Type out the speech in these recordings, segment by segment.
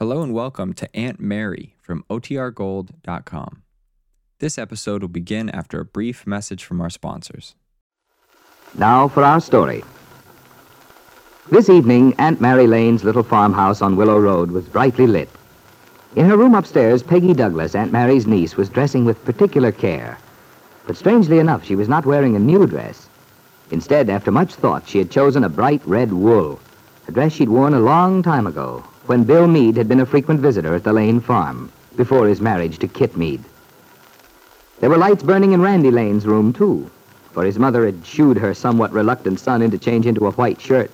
Hello and welcome to Aunt Mary from OTRGold.com. This episode will begin after a brief message from our sponsors. Now for our story. This evening, Aunt Mary Lane's little farmhouse on Willow Road was brightly lit. In her room upstairs, Peggy Douglas, Aunt Mary's niece, was dressing with particular care. But strangely enough, she was not wearing a new dress. Instead, after much thought, she had chosen a bright red wool, a dress she'd worn a long time ago, when Bill Meade had been a frequent visitor at the Lane farm, before his marriage to Kit Meade. There were lights burning in Randy Lane's room, too, for his mother had shooed her somewhat reluctant son into change into a white shirt.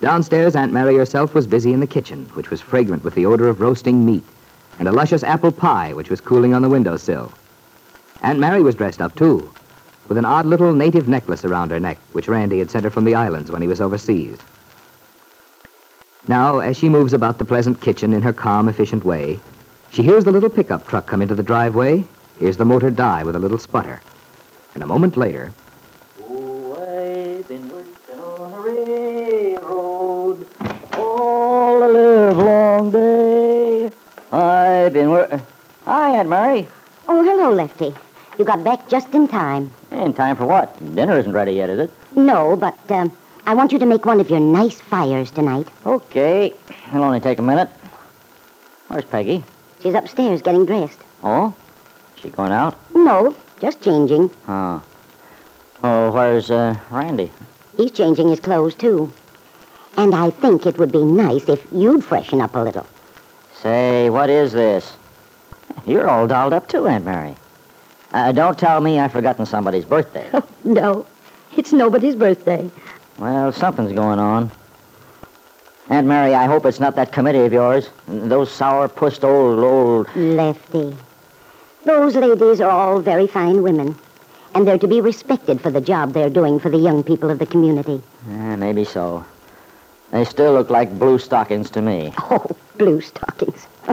Downstairs, Aunt Mary herself was busy in the kitchen, which was fragrant with the odor of roasting meat, and a luscious apple pie, which was cooling on the windowsill. Aunt Mary was dressed up, too, with an odd little native necklace around her neck, which Randy had sent her from the islands when he was overseas. Now, as she moves about the pleasant kitchen in her calm, efficient way, she hears the little pickup truck come into the driveway, hears the motor die with a little sputter. And a moment later, Oh, I've been working on a railroad all the live long day. I've been working. Hi, Aunt Mary. Oh, hello, Lefty. You got back just in time. In time for what? Dinner isn't ready yet, is it? No, but um, I want you to make one of your nice fires tonight. Okay. It'll only take a minute. Where's Peggy? She's upstairs getting dressed. Oh? She going out? No, just changing. Oh. Oh, where's uh, Randy? He's changing his clothes, too. And I think it would be nice if you'd freshen up a little. Say, what is this? You're all dolled up too, Aunt Mary. Uh, don't tell me I've forgotten somebody's birthday. No, it's nobody's birthday. Well, something's going on. Aunt Mary, I hope it's not that committee of yours. Those sour-pussed old, old... Lefty. Those ladies are all very fine women. And they're to be respected for the job they're doing for the young people of the community. Eh, maybe so. They still look like blue stockings to me. Oh, blue stockings.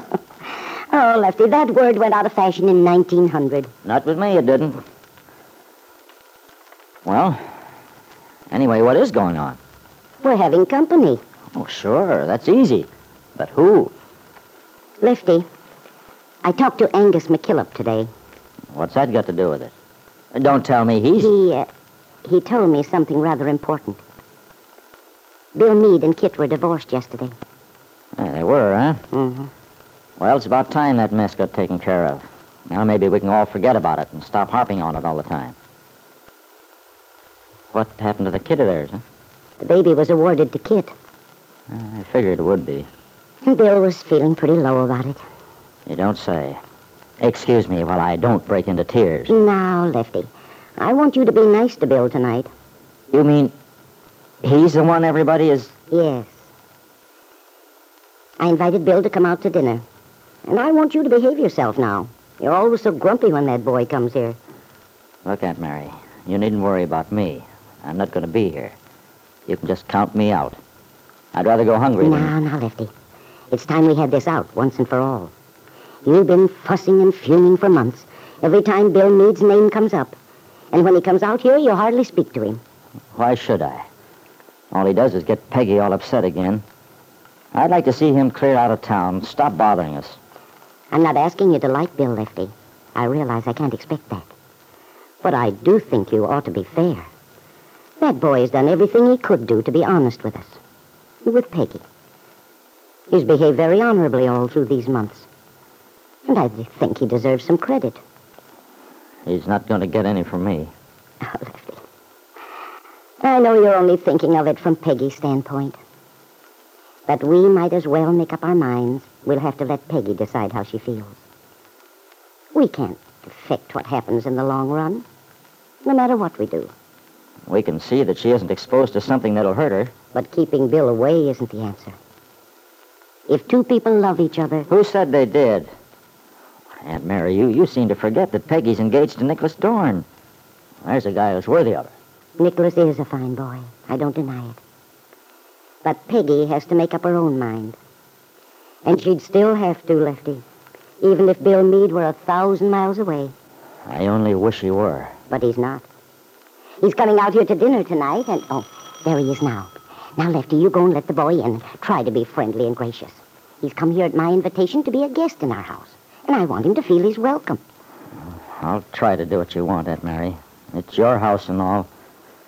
oh, Lefty, that word went out of fashion in 1900. Not with me, it didn't. Well, anyway, what is going on? We're having company. Oh, sure, that's easy. But who? Lefty, I talked to Angus McKillop today. What's that got to do with it? Don't tell me he's... He, uh, he told me something rather important. Bill Meade and Kit were divorced yesterday. Eh, they were, huh? Mm-hmm. Well, it's about time that mess got taken care of. Now maybe we can all forget about it and stop harping on it all the time. What happened to the kid of theirs, huh? The baby was awarded to Kit. I figured it would be. Bill was feeling pretty low about it. You don't say. Excuse me while I don't break into tears. Now, Lefty, I want you to be nice to Bill tonight. You mean he's the one everybody is... Yes. I invited Bill to come out to dinner. And I want you to behave yourself now. You're always so grumpy when that boy comes here. Look, Aunt Mary, you needn't worry about me. I'm not going to be here. You can just count me out. I'd rather go hungry than... Now, now, Lefty. It's time we had this out once and for all. You've been fussing and fuming for months every time Bill Meade's name comes up. And when he comes out here, you hardly speak to him. Why should I? All he does is get Peggy all upset again. I'd like to see him clear out of town, stop bothering us. I'm not asking you to like Bill, Lefty. I realize I can't expect that. But I do think you ought to be fair. That boy has done everything he could do to be honest with us. With Peggy. He's behaved very honorably all through these months. And I think he deserves some credit. He's not going to get any from me. Oh, Lefty. I know you're only thinking of it from Peggy's standpoint. But we might as well make up our minds. We'll have to let Peggy decide how she feels. We can't affect what happens in the long run, no matter what we do. We can see that she isn't exposed to something that'll hurt her. But keeping Bill away isn't the answer. If two people love each other, Who said they did? Aunt Mary, you, you seem to forget that Peggy's engaged to Nicholas Dorn. There's a guy who's worthy of her. Nicholas is a fine boy. I don't deny it. But Peggy has to make up her own mind. And she'd still have to, Lefty, even if Bill Meade were a thousand miles away. I only wish he were. But he's not. He's coming out here to dinner tonight, and... Oh, there he is now. Now, Lefty, you go and let the boy in. Try to be friendly and gracious. He's come here at my invitation to be a guest in our house. And I want him to feel he's welcome. I'll try to do what you want, Aunt Mary. It's your house and all.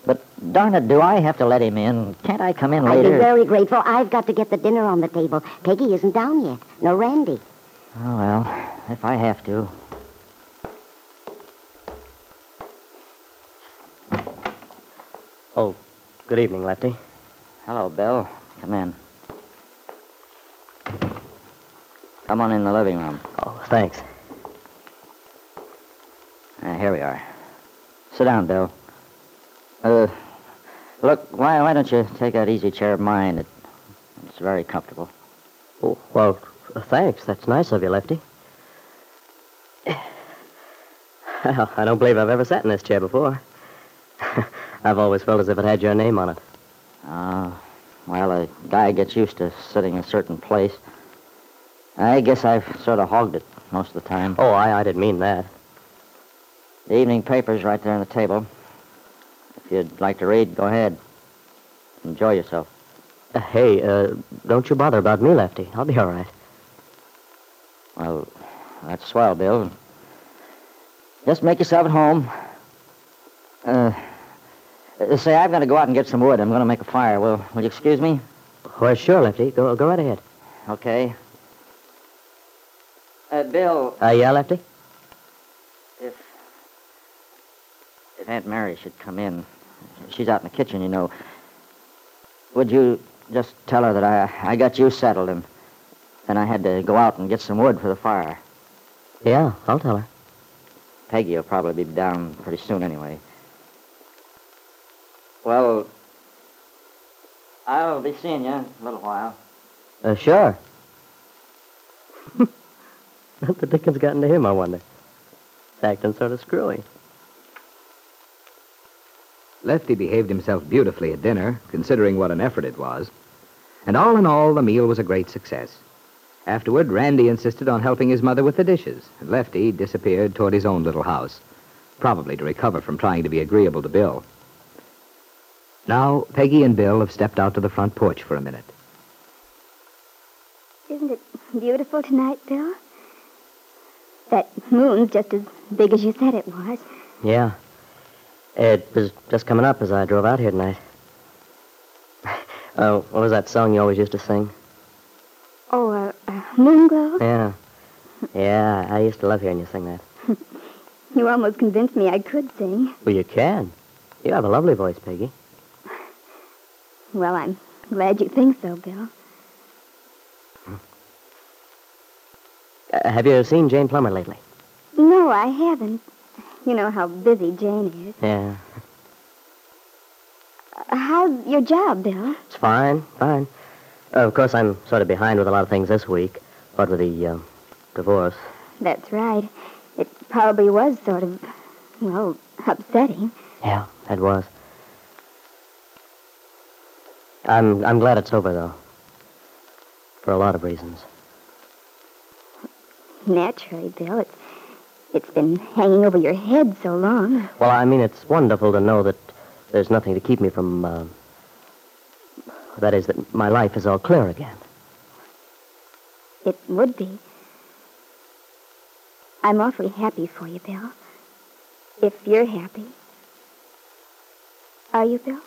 But darn it, do I have to let him in? Can't I come in later? I'd be very grateful. I've got to get the dinner on the table. Peggy isn't down yet. No Randy. Oh, well, if I have to. Oh, good evening, Lefty. Hello, Bill. Come in. Come on in the living room. Oh, thanks. Uh, here we are. Sit down, Bill. Uh, look, why, why don't you take that easy chair of mine? It, it's very comfortable. Oh, well, thanks. That's nice of you, Lefty. Well, I don't believe I've ever sat in this chair before. I've always felt as if it had your name on it. Uh, well, a guy gets used to sitting in a certain place. I guess I've sort of hogged it most of the time. Oh, I, I didn't mean that. The evening paper's right there on the table. If you'd like to read, go ahead. Enjoy yourself. Uh, hey, uh, don't you bother about me, Lefty. I'll be all right. Well, that's swell, Bill. Just make yourself at home. Uh, say, I've got to go out and get some wood. I'm going to make a fire. Will, will you excuse me? Well, sure, Lefty. Go, go right ahead. Okay. Uh, Bill, Uh, yeah, Lefty? if if Aunt Mary should come in, she's out in the kitchen, you know. Would you just tell her that I I got you settled and and I had to go out and get some wood for the fire? Yeah, I'll tell her. Peggy will probably be down pretty soon anyway. Well, I'll be seeing you in a little while. Uh, sure. what the dickens got into him, I wonder? He's acting sort of screwy. Lefty behaved himself beautifully at dinner, considering what an effort it was. And all in all, the meal was a great success. Afterward, Randy insisted on helping his mother with the dishes, and Lefty disappeared toward his own little house, probably to recover from trying to be agreeable to Bill. Now, Peggy and Bill have stepped out to the front porch for a minute. Isn't it beautiful tonight, Bill? That moon's just as big as you said it was. Yeah. It was just coming up as I drove out here tonight. Oh, what was that song you always used to sing? Oh, uh, uh, Moonglow? Yeah. Yeah, I used to love hearing you sing that. You almost convinced me I could sing. Well, you can. You have a lovely voice, Peggy. Well, I'm glad you think so, Bill. Uh, have you seen Jane Plummer lately? No, I haven't. You know how busy Jane is. Yeah. Uh, how's your job, Bill? It's fine, fine. Uh, of course, I'm sort of behind with a lot of things this week. What with the uh, divorce. That's right. It probably was sort of, well, upsetting. Yeah, it was. I'm I'm glad it's over though. For a lot of reasons. Naturally, Bill. It's, it's been hanging over your head so long. Well, I mean, it's wonderful to know that there's nothing to keep me from. Uh, that is, that my life is all clear again. It would be. I'm awfully happy for you, Bill. If you're happy. Are you, Bill?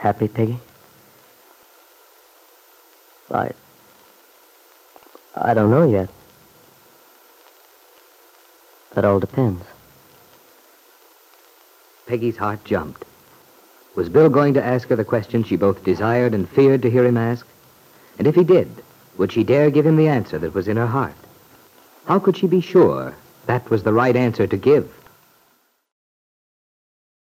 Happy, Peggy? I. I don't know yet. That all depends. Peggy's heart jumped. Was Bill going to ask her the question she both desired and feared to hear him ask? And if he did, would she dare give him the answer that was in her heart? How could she be sure that was the right answer to give?